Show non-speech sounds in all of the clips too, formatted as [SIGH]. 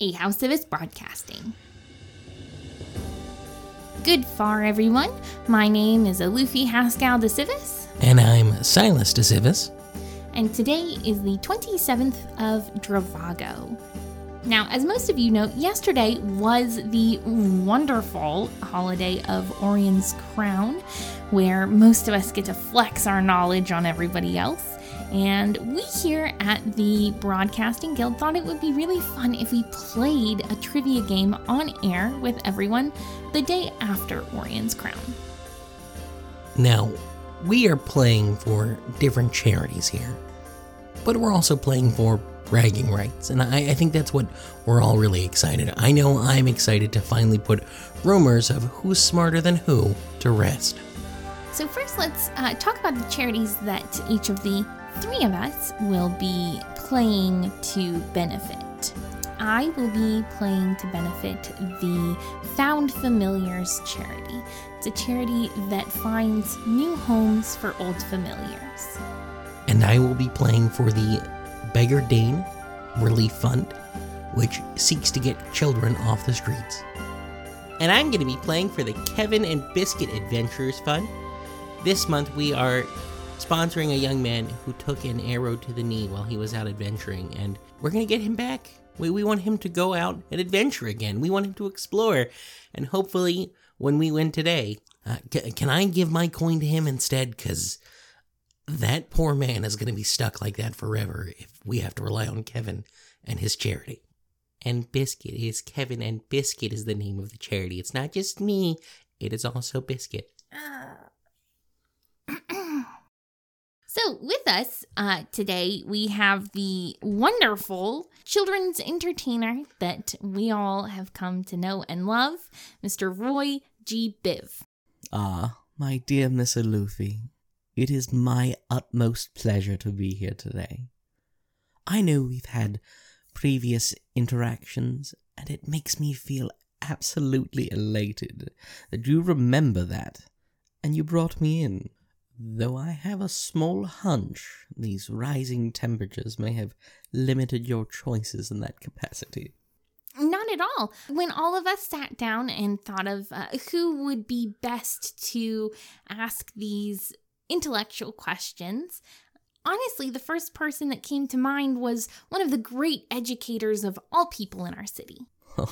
a House of Us Broadcasting. Good far, everyone. My name is Alufi Haskell de Sivis, And I'm Silas de Sivis. and today is the 27th of Dravago. Now, as most of you know, yesterday was the wonderful holiday of Aureon's Crown, where most of us get to flex our knowledge on everybody else. And we here at the Broadcasting Guild thought it would be really fun if we played a trivia game on air with everyone the day after Aureon's Crown. Now, we are playing for different charities here, but we're also playing for bragging rights, and I, I think that's what we're all really excited. I know I'm excited to finally put rumors of who's smarter than who to rest. So, first, let's uh, talk about the charities that each of the three of us will be playing to benefit. I will be playing to benefit the Found Familiars charity. It's a charity that finds new homes for old familiars. And I will be playing for the Beggar Dane Relief Fund, which seeks to get children off the streets. And I'm going to be playing for the Kevin and Biscuit Adventures Fund. This month we are sponsoring a young man who took an arrow to the knee while he was out adventuring, and we're going to get him back. We, we want him to go out and adventure again. We want him to explore, and hopefully, when we win today, uh, c- can I give my coin to him instead? Because that poor man is going to be stuck like that forever if we have to rely on Kevin and his charity. And Biscuit is Kevin, and Biscuit is the name of the charity. It's not just me, it is also Biscuit. So, with us uh, today, we have the wonderful children's entertainer that we all have come to know and love, Mr. Roy G. Biv. Ah, my dear Miss Luffy, it is my utmost pleasure to be here today. I know we've had previous interactions, and it makes me feel absolutely elated that you remember that, and you brought me in. Though I have a small hunch these rising temperatures may have limited your choices in that capacity. Not at all. When all of us sat down and thought of uh, who would be best to ask these intellectual questions, honestly, the first person that came to mind was one of the great educators of all people in our city. [LAUGHS]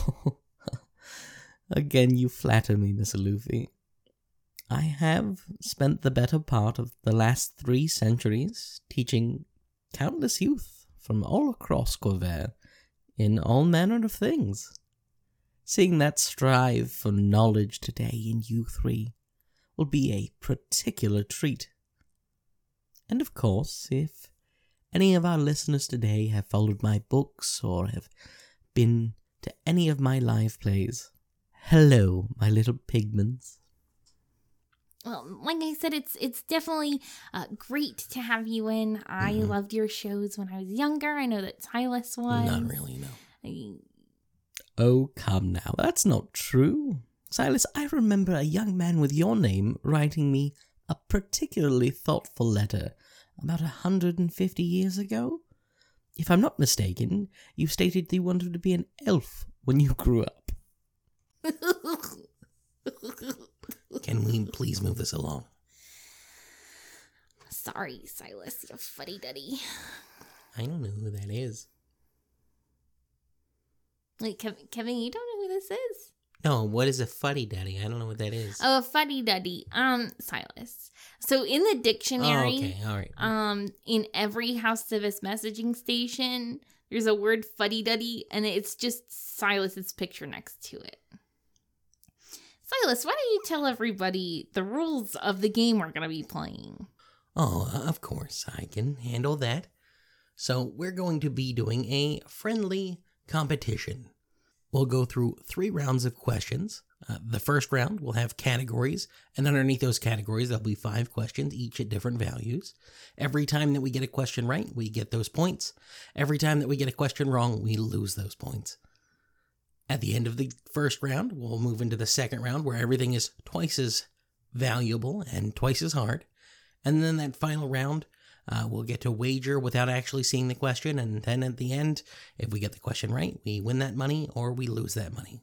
Again, you flatter me, Miss Luffy. I have spent the better part of the last three centuries teaching countless youth from all across Khorvaire in all manner of things. Seeing that strive for knowledge today in you three will be a particular treat. And of course, if any of our listeners today have followed my books or have been to any of my live plays, hello, my little pigments. Well, like I said, it's it's definitely uh, great to have you in. I Mhm. loved your shows when I was younger. I know that Silas was. Not really, no. I- Oh, come now, that's not true. Silas, I remember a young man with your name writing me a particularly thoughtful letter about a hundred and fifty years ago. If I'm not mistaken, you stated that you wanted to be an elf when you grew up. [LAUGHS] Can we please move this along? Sorry, Silas, you fuddy duddy. I don't know who that is. Wait, Kev- Kevin, you don't know who this is? No, what is a fuddy duddy? I don't know what that is. Oh, a fuddy duddy. Um, Silas. So in the dictionary, Oh, okay, all right. um, in every House Sivis messaging station, there's a word fuddy duddy, and it's just Silas's picture next to it. Silas, why don't you tell everybody the rules of the game we're gonna be playing? Oh, of course, I can handle that. So, we're going to be doing a friendly competition. We'll go through three rounds of questions. Uh, the first round will have categories, and underneath those categories, there'll be five questions, each at different values. Every time that we get a question right, we get those points. Every time that we get a question wrong, we lose those points. At the end of the first round, we'll move into the second round where everything is twice as valuable and twice as hard. And then that final round, Uh, we'll get to wager without actually seeing the question, and then at the end, if we get the question right, we win that money or we lose that money.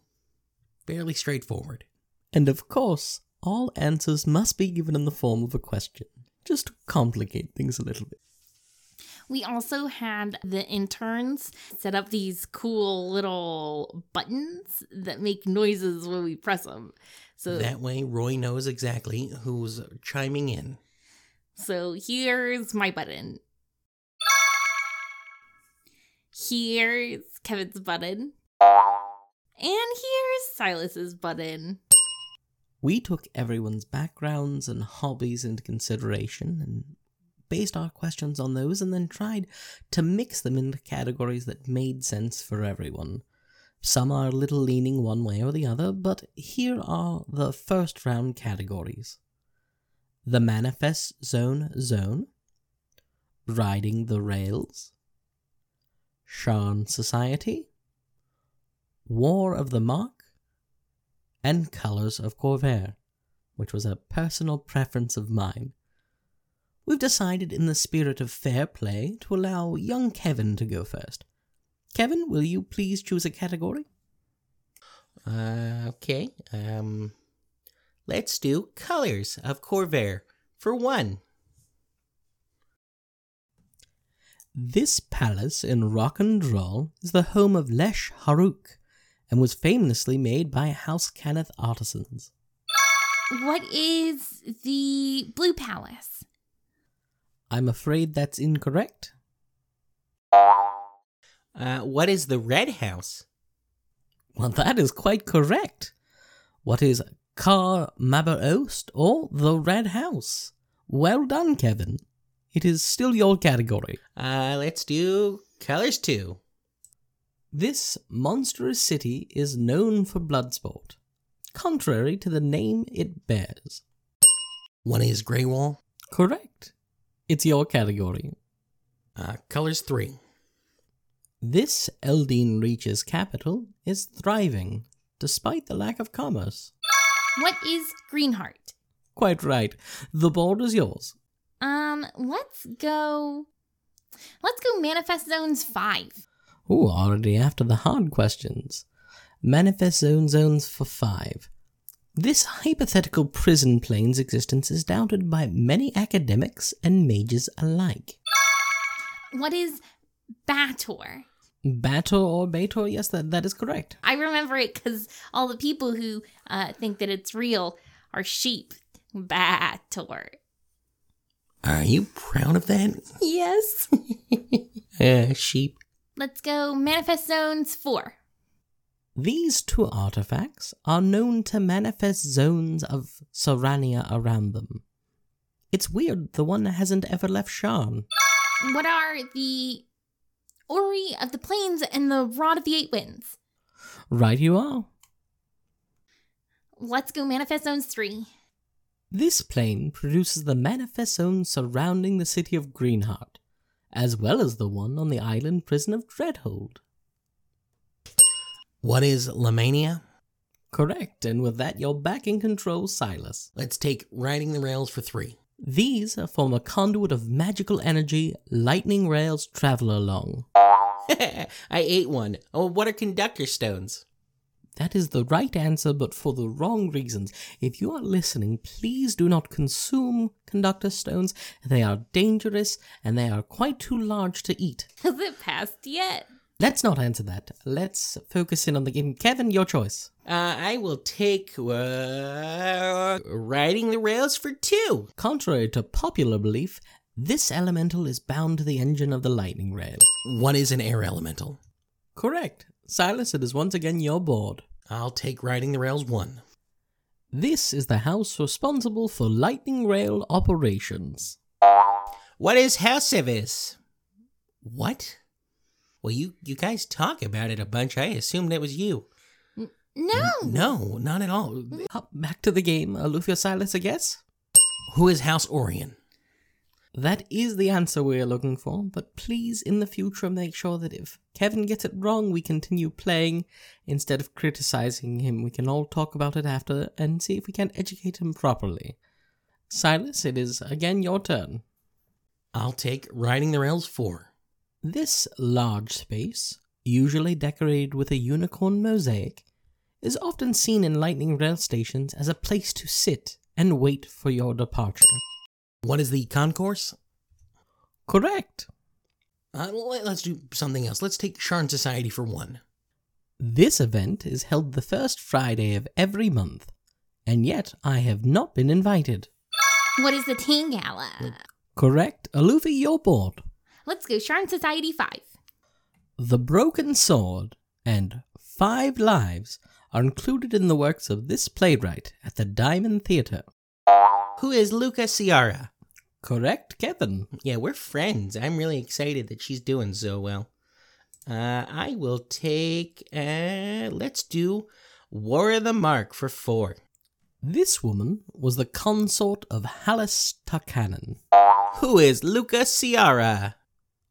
Fairly straightforward. And of course, all answers must be given in the form of a question, just to complicate things a little bit. We also had the interns set up these cool little buttons that make noises when we press them. So That way, Roy knows exactly who's chiming in. So here's my button. Here's Kevin's button. And here's Silas's button. We took everyone's backgrounds and hobbies into consideration and based our questions on those and then tried to mix them into categories that made sense for everyone. Some are a little leaning one way or the other, but here are the first round categories. The Manifest Zone Zone, Riding the Rails, Sharn Society, War of the Mark, and Colors of Khorvaire, which was a personal preference of mine. We've decided, in the spirit of fair play, to allow young Kevin to go first. Kevin, will you please choose a category? Uh, okay. Um, let's do colors of Khorvaire for one. This palace in Rhukaan Draal is the home of Lhesh Haruuc and was famously made by House Cannith artisans. What is the Blue Palace? I'm afraid that's incorrect. Uh, what is the red house? Well, that is quite correct. What is Khaar Mbar'ost or the Red House? Well done, Kevin. It is still your category. Uh, let's do colors too. This monstrous city is known for blood sport, contrary to the name it bears. One is Graywall. Correct. It's your category. Uh, colors three. This Eldeen Reach's capital is thriving, despite the lack of commerce. What is Greenheart? Quite right. The board is yours. Um, let's go. Let's go Manifest Zones 5. Ooh, already after the hard questions. Manifest zone zones for five. This hypothetical prison plane's existence is doubted by many academics and mages alike. What is Bator? Bator or Bator? Yes, that, that is correct. I remember it because all the people who uh, think that it's real are sheep. Bator. Are you proud of that? Yes. [LAUGHS] Uh, sheep. Let's go Manifest Zones 4. These two artifacts are known to manifest zones of Syrania around them. It's weird the one hasn't ever left Sharn. What are the Ori of the Plains and the Rod of the Eight Winds? Right you are. Let's go Manifest Zones 3. This plane produces the manifest zone surrounding the city of Greenheart, as well as the one on the island prison of Dreadhold. What is Lamannia? Correct, and with that you're back in control, Silas. Let's take riding the rails for three. These form a conduit of magical energy lightning rails travel along. [LAUGHS] I ate one. Oh, what are conductor stones? That is the right answer, but for the wrong reasons. If you are listening, please do not consume conductor stones. They are dangerous and they are quite too large to eat. [LAUGHS] Has it passed yet? Let's not answer that. Let's focus in on the game. Kevin, your choice. Uh, I will take uh, riding the rails for two. Contrary to popular belief, this elemental is bound to the engine of the lightning rail. What is an air elemental? Correct. Silas, it is once again your board. I'll take riding the rails one. This is the house responsible for lightning rail operations. What is house service? What? Well, you you guys talk about it a bunch. I assumed it was you. No. No, not at all. Mm-hmm. Up back to the game. Uh, Alufia Silas, I guess? Who is House Orien? That is the answer we are looking for, but please in the future make sure that if Kevin gets it wrong, we continue playing instead of criticizing him. We can all talk about it after and see if we can educate him properly. Silas, it is again your turn. I'll take Riding the Rails 4. This large space, usually decorated with a unicorn mosaic, is often seen in Lightning Rail stations as a place to sit and wait for your departure. What is the concourse? Correct. Uh, let- let's do something else. Let's take Sharn Society for one. This event is held the first Friday of every month, and yet I have not been invited. What is the Tain Gala? Correct, Alufi, your board. Let's go Sharn Society 5. The Broken Sword and Five Lives are included in the works of this playwright at the Diamond Theatre. Who is Luca Ciara? Correct, Kevin. Yeah, we're friends. I'm really excited that she's doing so well. Uh, I will take. Uh, let's do War of the Mark for four. This woman was the consort of Halas Tarkanan. Who is Luca Ciara?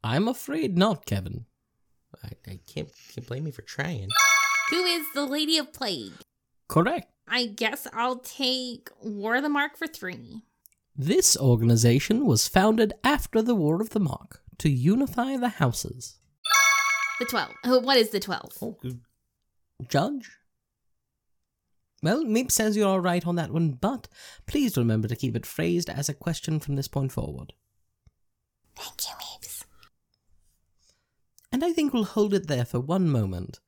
I'm afraid not, Kevin. I, I can't, can't blame me for trying. Who is the Lady of Plague? Correct. I guess I'll take War of the Mark for 3. This organization was founded after the War of the Mark to unify the houses. The 12. Oh, what is the 12? Oh, good. Judge? Well, Meep says you're all right on that one, but please remember to keep it phrased as a question from this point forward. Thank you, Meeps. And I think we'll hold it there for one moment.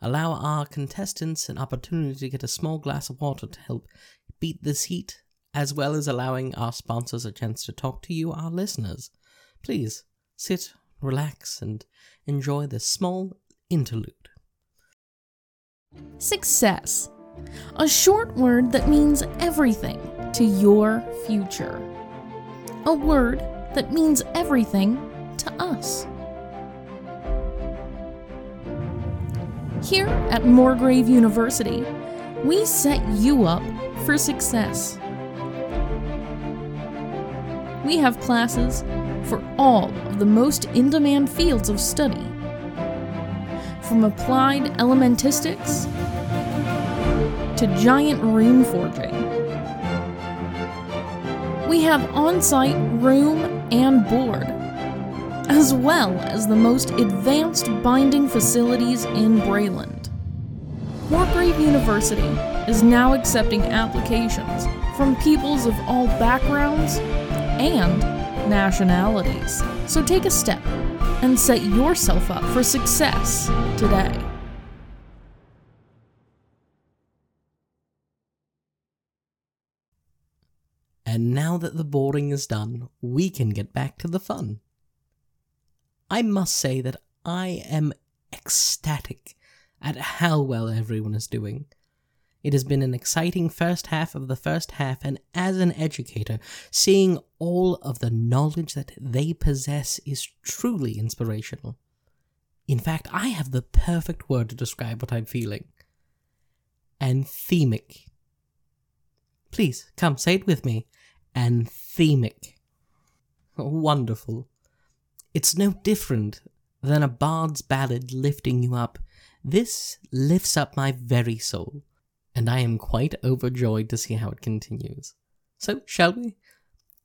Allow our contestants an opportunity to get a small glass of water to help beat this heat, as well as allowing our sponsors a chance to talk to you, our listeners. Please sit, relax, and enjoy this small interlude. Success. A short word that means everything to your future. A word that means everything to us. Here at Morgrave University, we set you up for success. We have classes for all of the most in demand fields of study, from applied elementistics to giant rune forging. We have on site room and board, as well as the most advanced binding facilities in Breland. Morgrave University is now accepting applications from peoples of all backgrounds and nationalities. So take a step and set yourself up for success today. And now that the boarding is done, we can get back to the fun. I must say that I am ecstatic at how well everyone is doing. It has been an exciting first half of the first half, and as an educator, seeing all of the knowledge that they possess is truly inspirational. In fact, I have the perfect word to describe what I'm feeling anthemic. Please, come, say it with me. Anthemic. Wonderful. It's no different than a bard's ballad lifting you up. This lifts up my very soul, and I am quite overjoyed to see how it continues. So, shall we?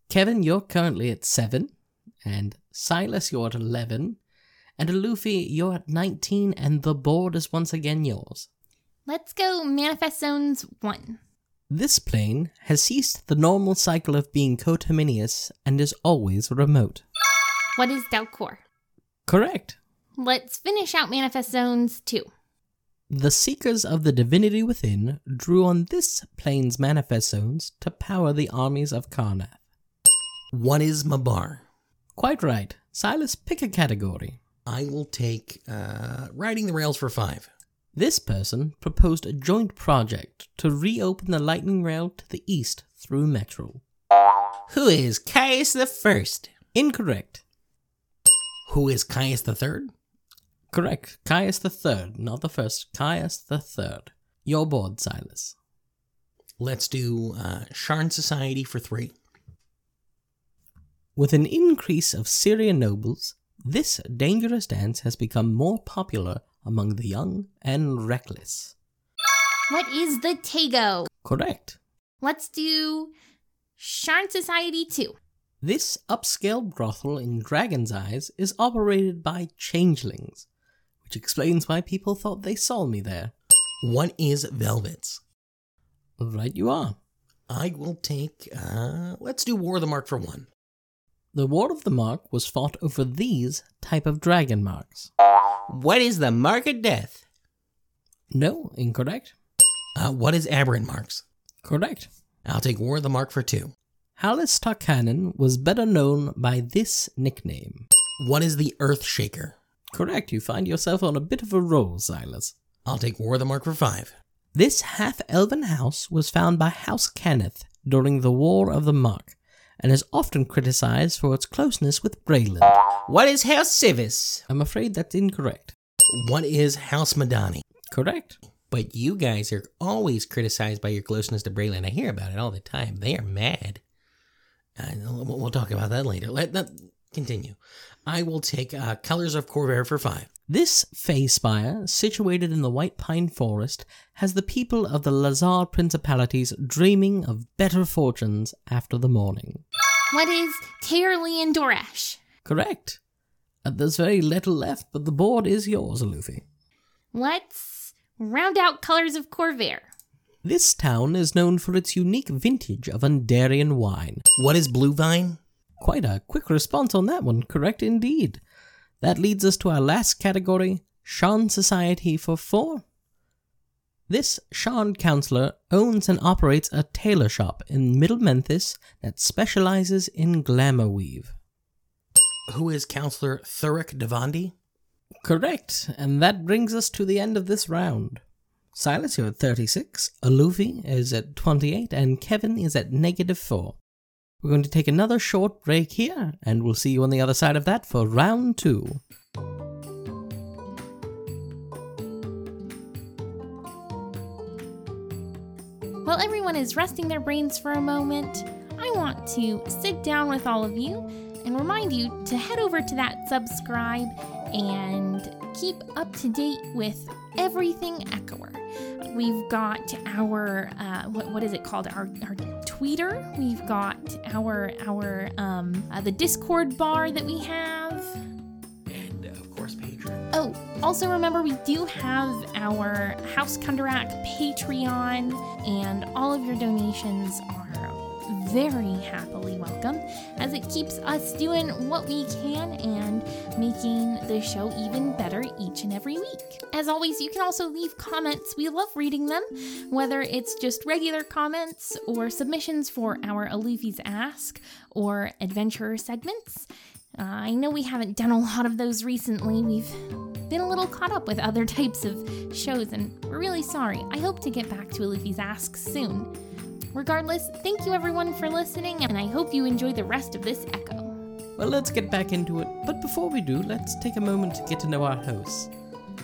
Kevin, you're currently at 7, and Silas, you're at 11, and Luffy, you're at 19, and the board is once again yours. Let's go Manifest Zones 1. This plane has ceased the normal cycle of being coterminous and is always remote. What is Dal Quor? Correct. Let's finish out Manifest Zones 2. The Seekers of the Divinity Within drew on this plane's manifest zones to power the armies of Karrnath. What is Mabar? Quite right. Silas, pick a category. I will take uh, Riding the Rails for five. This person proposed a joint project to reopen the Lightning Rail to the east through Metrol. Who is Kaius the First? Incorrect. Who is Kaius the Third? Correct. Kaius the Third, not the first. Kaius the Third. Your board, Silas. Let's do uh, Sharn Society for three. With an increase of Cyran nobles, this dangerous dance has become more popular among the young and reckless. What is the Tego? Correct. Let's do Sharn Society 2. This upscale brothel in Dragon's Eyes is operated by changelings, which explains why people thought they saw me there. What is Velvet's? Right you are. I will take, uh, let's do War of the Mark for one. The War of the Mark was fought over these type of dragon marks. What is the Mark of Death? No, incorrect. Uh, what is Aberrant Marks? Correct. I'll take War of the Mark for two. Halas Tarkanan was better known by this nickname. What is the Earth Shaker? Correct, you find yourself on a bit of a roll, Silas. I'll take War of the Mark for five. This half elven house was found by House Cannith during the War of the Mark and is often criticized for its closeness with Breland. What is House Sivis? I'm afraid that's incorrect. What is House Medani? Correct. But you guys are always criticized by your closeness to Breland. I hear about it all the time. They are mad. Uh, we'll we'll talk about that later. Let that continue. I will take uh, Colors of Khorvaire for five. This Fey Spire, situated in the White Pine Forest, has the people of the Lhazaar Principalities dreaming of better fortunes after the Mourning. What is Taer Lian Doresh? Correct. Uh, there's very little left, but the board is yours, Luffy. Let's round out Colors of Khorvaire. This town is known for its unique vintage of Aundairian wine. What is Blue Vine? Quite a quick response on that one, correct indeed. That leads us to our last category, Sharn Society for four. This Sharn counselor owns and operates a tailor shop in Middle Menthis that specializes in glamour weave. Who is Counselor Thuric Devandi? Correct, and that brings us to the end of this round. Silas, you're at 36, Alufi is at 28, and Kevin is at negative 4. We're going to take another short break here, and we'll see you on the other side of that for round two. While everyone is resting their brains for a moment, I want to sit down with all of you and remind you to head over to that subscribe and keep up to date with everything Echoer. We've got our uh, what, what is it called? Our, our tweeter. We've got our our um, uh, the Discord bar that we have. And, uh, of course, Patreon. Oh, also remember we do have our House Kundarak Patreon, and all of your donations are very happily welcome as it keeps us doing what we can and making the show even better each and every week. As always, you can also leave comments. We love reading them, whether it's just regular comments or submissions for our Alufi's Ask or adventurer segments. Uh, I know we haven't done a lot of those recently. We've been a little caught up with other [LAUGHS] types of shows, and we're really sorry. I hope to get back to Luffy's Ask soon. Regardless, thank you everyone for listening, and I hope you enjoy the rest of this echo. Well, let's get back into it, but before we do, let's take a moment to get to know our hosts.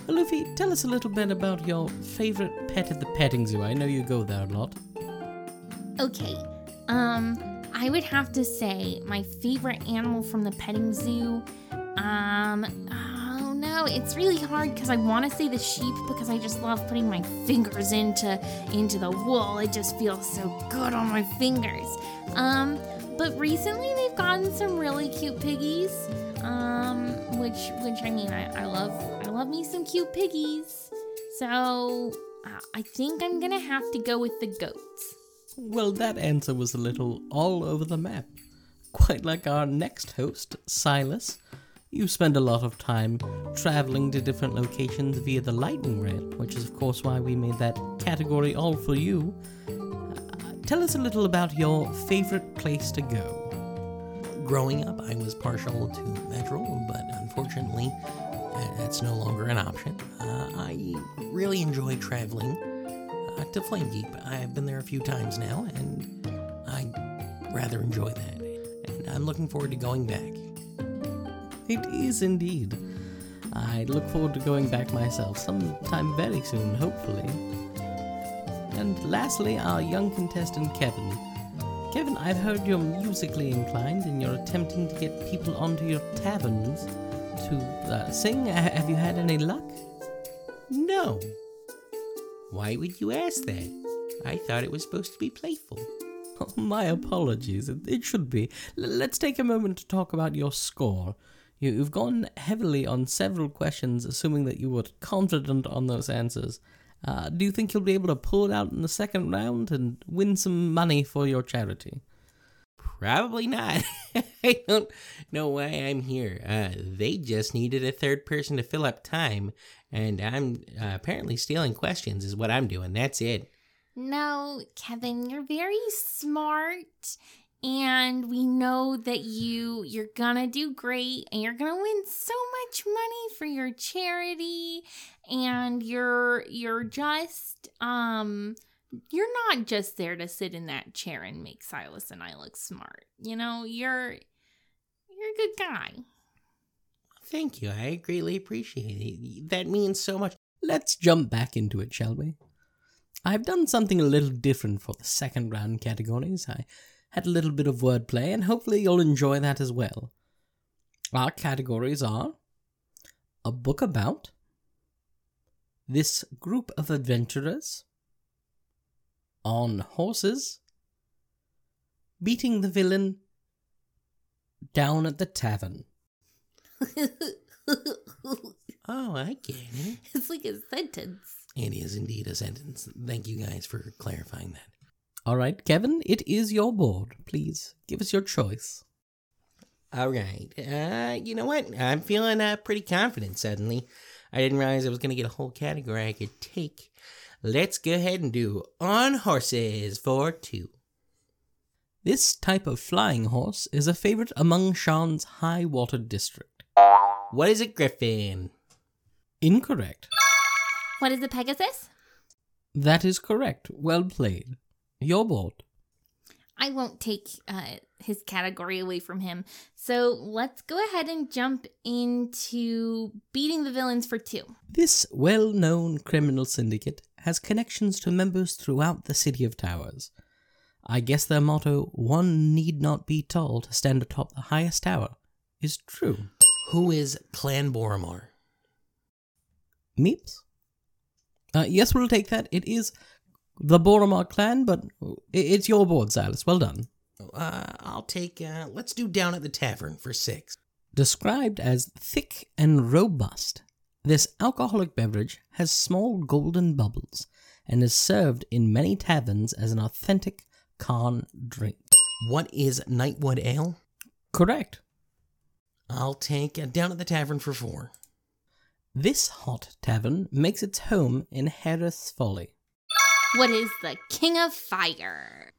Luffy, tell us a little bit about your favorite pet at the petting zoo. I know you go there a lot. Okay, um, I would have to say my favorite animal from the petting zoo. Um, no, it's really hard because I want to say the sheep because I just love putting my fingers into into the wool. It just feels so good on my fingers. Um, but recently they've gotten some really cute piggies. Um, which which I mean I, I love I love me some cute piggies. So uh, I think I'm gonna have to go with the goats. Well, that answer was a little all over the map. Quite like our next host, Silas. You spend a lot of time traveling to different locations via the Lightning Rail, which is, of course, why we made that category all for you. Uh, tell us a little about your favorite place to go. Growing up, I was partial to Metrol, but unfortunately, uh, that's no longer an option. Uh, I really enjoy traveling uh, to Flamekeep. I've been there a few times now, and I rather enjoy that. And I'm looking forward to going back. It is indeed. I look forward to going back myself sometime very soon, hopefully. And lastly, our young contestant Kevin. Kevin, I've heard you're musically inclined and you're attempting to get people onto your taverns to uh, sing. Ha- [LAUGHS] have you had any luck? No. Why would you ask that? I thought it was supposed to be playful. [LAUGHS] My apologies. It, it should be. L- let's take a moment to talk about your score. You, you've gone heavily on several questions, assuming that you were confident on those answers. Uh, do you think you'll be able to pull it out in the second round and win some money for your charity? Probably not. [LAUGHS] I don't know why I'm here. Uh, they just needed a third person to fill up time, and I'm uh, apparently stealing questions, is what I'm doing. That's it. No, Kevin, you're very smart and we know that you you're gonna do great and you're gonna win so much money for your charity and you're you're just um you're not just there to sit in that chair and make Silas and I look smart. You know, you're you're a good guy. Thank you. I greatly appreciate it. That means so much. Let's jump back into it, shall we? I've done something a little different for the second round categories. I had a little bit of wordplay, and hopefully you'll enjoy that as well. Our categories are a book about, this group of adventurers, on horses, beating the villain, down at the tavern. [LAUGHS] Oh, I get it. it's like a sentence. It is indeed a sentence. Thank you guys for clarifying that. All right, Kevin, it is your board. Please give us your choice. All right. Uh, you know what? I'm feeling uh, pretty confident suddenly. I didn't realize I was going to get a whole category I could take. Let's go ahead and do on horses for two. This type of flying horse is a favorite among Sean's high water district. What is a griffin? Incorrect. What is a Pegasus? That is correct. Well played. Your board. I won't take uh, his category away from him. So let's go ahead and jump into beating the villains for two. This well known criminal syndicate has connections to members throughout the City of Towers. I guess their motto, one need not be tall to stand atop the highest tower, is true. Who is Clan Boromar? Meeps? Uh, yes, we'll take that. It is the Boromar clan, but it's your board, Silas. Well done. Uh, I'll take, uh, let's do down at the tavern for six. Described as thick and robust, this alcoholic beverage has small golden bubbles and is served in many taverns as an authentic Khan drink. What is Nightwood Ale? Correct. I'll take uh, down at the tavern for four. This hot tavern makes its home in Hareth's Folly. What is the King of Fire?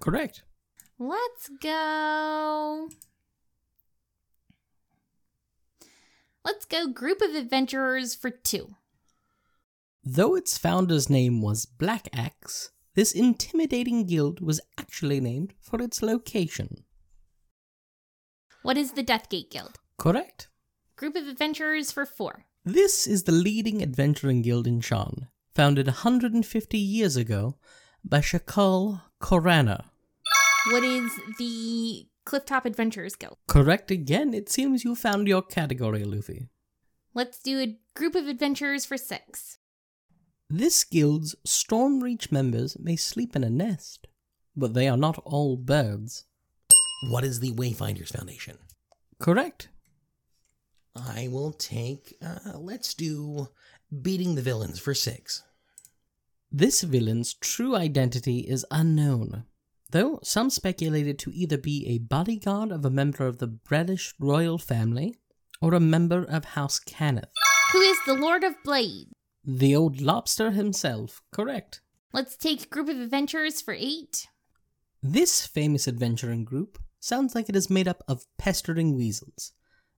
Correct. Let's go. Let's go group of adventurers for two. Though its founder's name was Black Axe, this intimidating guild was actually named for its location. What is the Deathgate Guild? Correct. Group of adventurers for four. This is the leading adventuring guild in Sharn, founded 150 years ago by Shakal Korana. What is the Clifftop Adventurers Guild? Correct again, it seems you found your category, Luffy. Let's do a group of adventurers for six. This guild's Stormreach members may sleep in a nest, but they are not all birds. What is the Wayfinders Foundation? Correct. I will take, uh, let's do beating the villains for six. This villain's true identity is unknown, though some speculate it to either be a bodyguard of a member of the Brelish royal family or a member of House Cannith. Who is the Lord of Blade? The old lobster himself, correct. Let's take group of adventurers for eight. This famous adventuring group sounds like it is made up of pestering weasels,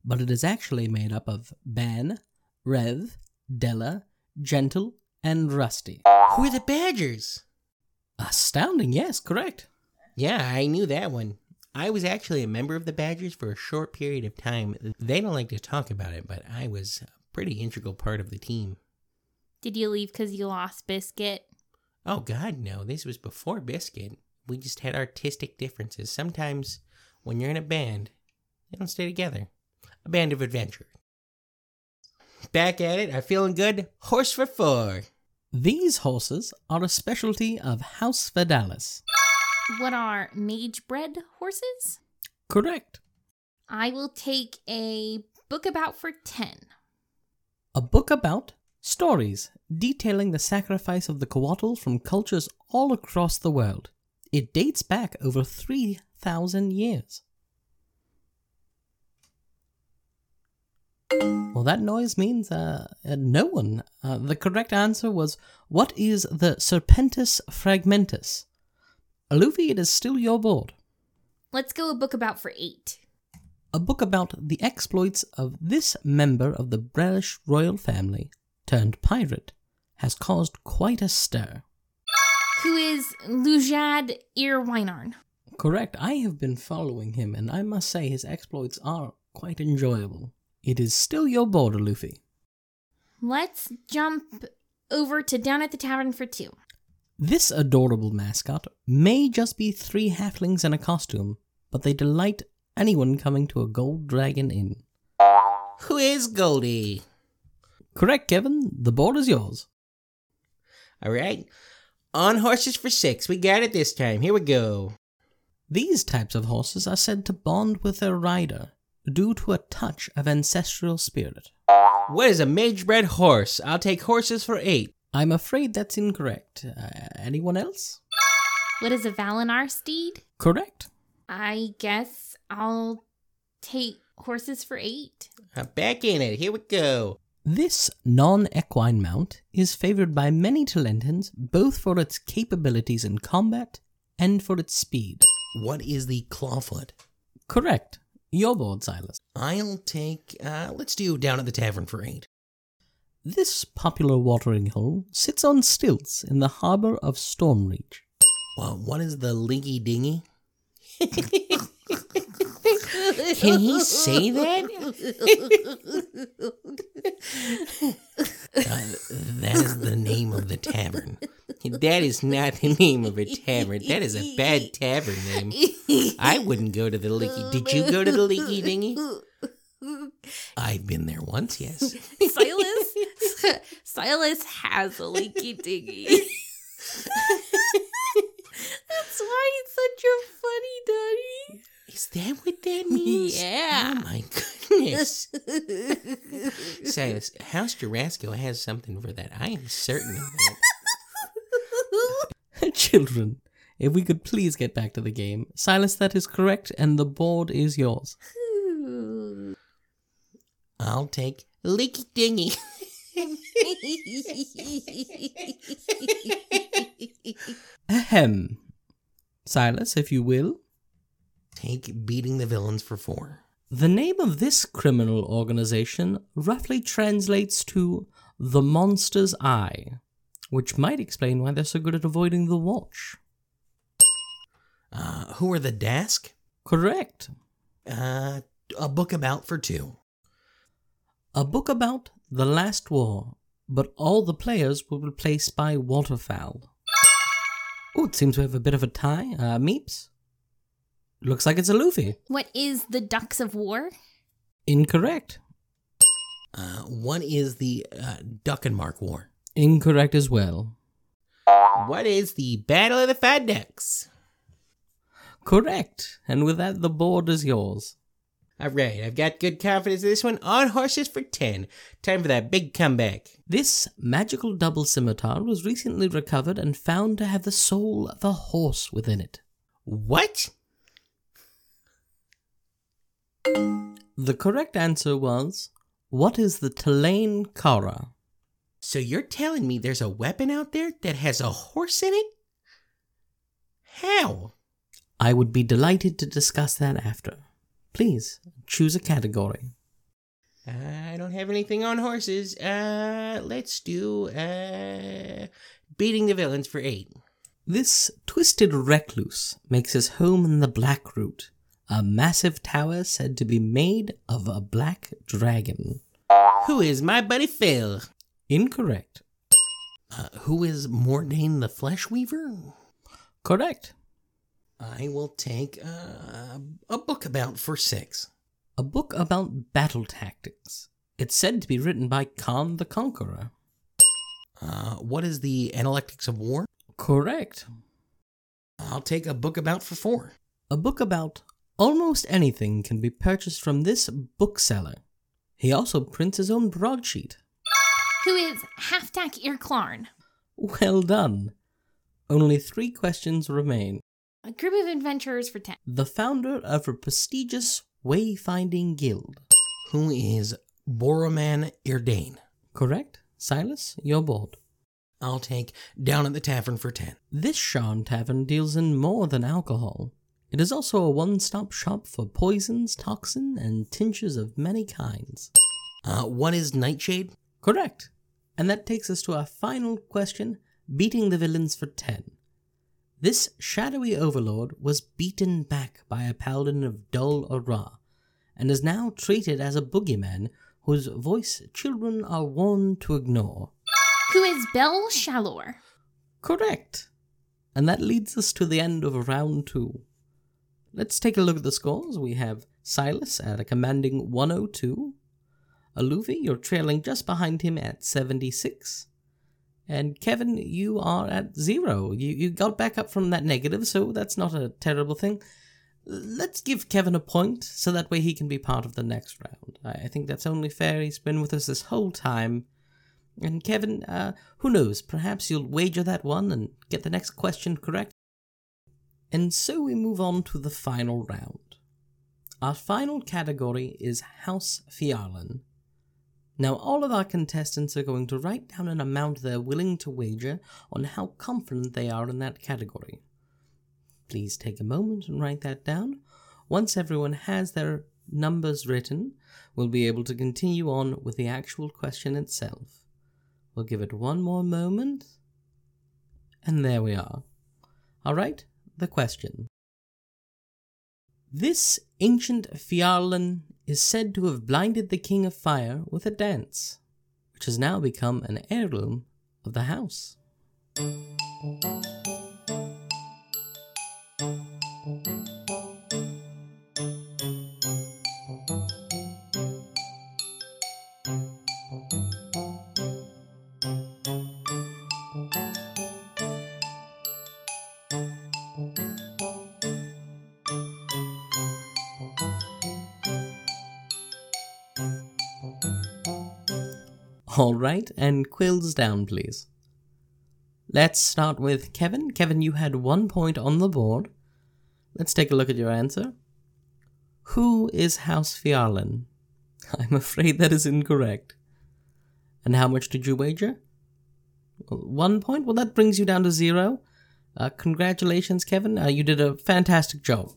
but it is actually made up of Ban, Rev, Della, Gentle, and Rusty. Who are the Badgers? Astounding, yes, correct. Yeah, I knew that one. I was actually a member of the Badgers for a short period of time. They don't like to talk about it, but I was a pretty integral part of the team. Did you leave because you lost Biscuit? Oh, God, no. This was before Biscuit. We just had artistic differences. Sometimes when you're in a band, they don't stay together. A band of adventure. Back at it. I'm feeling good. Horse for four. These horses are a specialty of House Vadalis. What are mage bred horses? Correct. I will take a book about for 10. A book about stories detailing the sacrifice of the Coatl from cultures all across the world. It dates back over 3,000 years. Well, that noise means uh, uh, no one. Uh, the correct answer was what is the Serpentis Fragmentis? Luffy, it is still your board. Let's go a book about for 8. A book about the exploits of this member of the Brelish royal family turned pirate has caused quite a stir. Who is Lujad Irwinarn? Correct, I have been following him, and I must say his exploits are quite enjoyable. It is still your border, Luffy. Let's jump over to Down at the Tavern for 2. This adorable mascot may just be three halflings in a costume, but they delight anyone coming to a Gold Dragon Inn. Who is Goldie? Correct, Kevin. The board is yours. All right. On horses for six. We got it this time. Here we go. These types of horses are said to bond with their rider due to a touch of ancestral spirit. What is a mage bred horse? I'll take horses for eight. I'm afraid that's incorrect. Uh, anyone else? What is a Valenar steed? Correct. I guess I'll take horses for 8. I'm back in it. Here we go. This non equine mount is favored by many Talentans both for its capabilities in combat and for its speed. What is the clawfoot? Correct. Your board, Silas. I'll take. Uh, let's do down at the tavern for eight. This popular watering hole sits on stilts in the harbor of Stormreach. Well, what is the linky dingy? [LAUGHS] [LAUGHS] Can he say that? [LAUGHS] Uh, that is the name of the tavern. That is not the name of a tavern. That is a bad tavern name. I wouldn't go to the leaky. Did you go to the leaky dingy? I've been there once, yes. Silas [LAUGHS] Silas has a leaky dingy. That's why it's such a funny. Is that what that [LAUGHS] means? Yeah. Oh my goodness. [LAUGHS] Silas, House Jorasco has something for that. I am certain of that. [LAUGHS] Children, if we could please get back to the game. Silas, that is correct, and the board is yours. I'll take Leaky Dingy. Ahem. Silas, if you will. Take Beating the Villains for four. The name of this criminal organization roughly translates to the Monster's Eye, which might explain why they're so good at avoiding the watch. Uh, who are the Daask? Correct. Uh, a book about for two. A book about the last war, but all the players were replaced by waterfowl. Oh, it seems we have a bit of a tie. Uh, Meeps? Looks like it's a Luffy. What is the Ducks of War? Incorrect. Uh, one is the uh, Duck and Mark War. Incorrect as well. What is the Battle of the Fat Ducks? Correct. And with that, the board is yours. All right, I've got good confidence in this one. On horses for 10. Time for that big comeback. This magical double scimitar was recently recovered and found to have the soul of a horse within it. What? The correct answer was What is the Tulane Kara? So you're telling me there's a weapon out there that has a horse in it? How? I would be delighted to discuss that after. Please choose a category. I don't have anything on horses. Uh, let's do uh, beating the villains for eight. This twisted recluse makes his home in the Black Root, a massive tower said to be made of a black dragon. Who is my buddy Phil? Incorrect. Uh, who is Mordain the Flesh Weaver? Correct. I will take uh, a book about for six. A book about battle tactics. It's said to be written by Karrn the Conqueror. Uh, what is the Analectics of War? Correct. I'll take a book about for four. A book about almost anything can be purchased from this bookseller. He also prints his own broadsheet. Who is Halfdak Irklarn? Well done. Only three questions remain. A group of adventurers for 10. The founder of a prestigious wayfinding guild. Who is Boroman Irdane? Correct? Silas, you're bored. I'll take Down at the Tavern for ten. This Sharn Tavern deals in more than alcohol. It is also a one stop shop for poisons, toxin, and tinctures of many kinds. Uh, what is Nightshade? Correct. And that takes us to our final question beating the villains for 10. This shadowy overlord was beaten back by a paladin of Dol Arrah, and is now treated as a boogeyman whose voice children are warned to ignore. Who is Bel Shalor? Correct. And that leads us to the end of round two. Let's take a look at the scores. We have Silas at a commanding 102. Aluvi, you're trailing just behind him at 76. And Kevin, you are at zero. You, you got back up from that negative, so that's not a terrible thing. Let's give Kevin a point so that way he can be part of the next round. I, I think that's only fair. He's been with us this whole time. And Kevin, uh, who knows, perhaps you'll wager that one and get the next question correct. And so we move on to the final round. Our final category is House Phiarlan. Now, all of our contestants are going to write down an amount they're willing to wager on how confident they are in that category. Please take a moment and write that down. Once everyone has their numbers written, we'll be able to continue on with the actual question itself. We'll give it one more moment. And there we are. All right, the question. This ancient Phiarlan is said to have blinded the King of Fire with a dance, which has now become an heirloom of the house. Right, and quills down, please. Let's start with Kevin. Kevin, you had one point on the board. Let's take a look at your answer. Who is House Phiarlan? [LAUGHS] I'm afraid that is incorrect. And how much did you wager? One point? Well, that brings you down to zero. Uh, congratulations, Kevin. Uh, you did a fantastic job.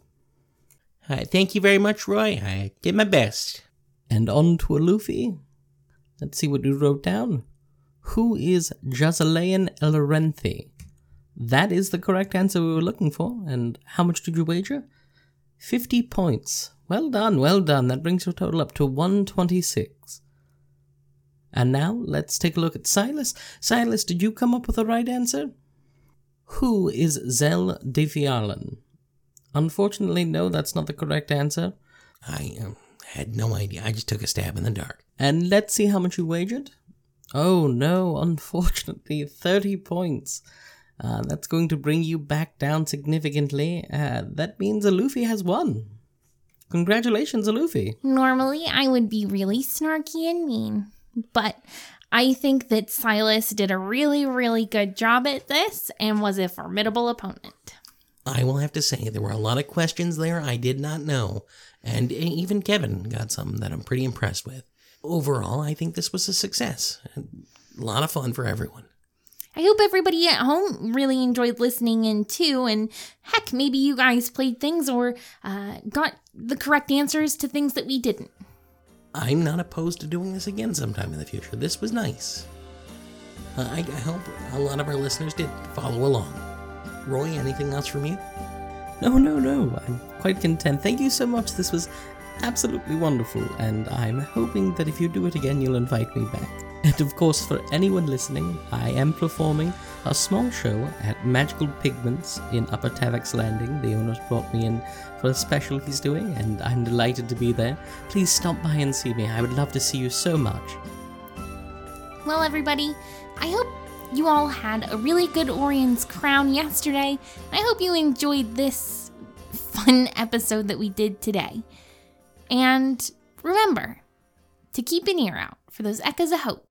Uh, thank you very much, Roy. I did my best. And on to a Luffy. Let's see what you wrote down. Who is Jazalean Elrenthi? That is the correct answer we were looking for. And how much did you wager? 50 points. Well done, well done. That brings your total up to 126. And now let's take a look at Silas. Silas, did you come up with the right answer? Who is Zel Defialan? Unfortunately, no, that's not the correct answer. I um, had no idea. I just took a stab in the dark. And let's see how much you wagered. Oh no, unfortunately, [LAUGHS] 30 points. Uh, that's going to bring you back down significantly. Uh, that means Alufi has won. Congratulations, Alufi. Normally, I would be really snarky and mean, but I think that Silas did a really, really good job at this and was a formidable opponent. I will have to say, there were a lot of questions there I did not know, and even Kevin got some that I'm pretty impressed with. Overall, I think this was a success. A lot of fun for everyone. I hope everybody at home really enjoyed listening in too, and heck, maybe you guys played things or uh, got the correct answers to things that we didn't. I'm not opposed to doing this again sometime in the future. This was nice. Uh, I, I hope a lot of our listeners did follow along. Roy, anything else from you? No, no, no. I'm quite content. Thank you so much. This was absolutely wonderful, and I'm hoping that if you do it again, you'll invite me back. And of course, for anyone listening, I am performing a small show at Magical Pigments in Upper Tavick's Landing. The owners brought me in for a special he's doing, and I'm delighted to be there. Please stop by and see me. I would love to see you so much. Well, everybody, I hope you all had a really good Aureon's Crown yesterday. I hope you enjoyed this fun episode that we did today. And remember to keep an ear out for those echoes of hope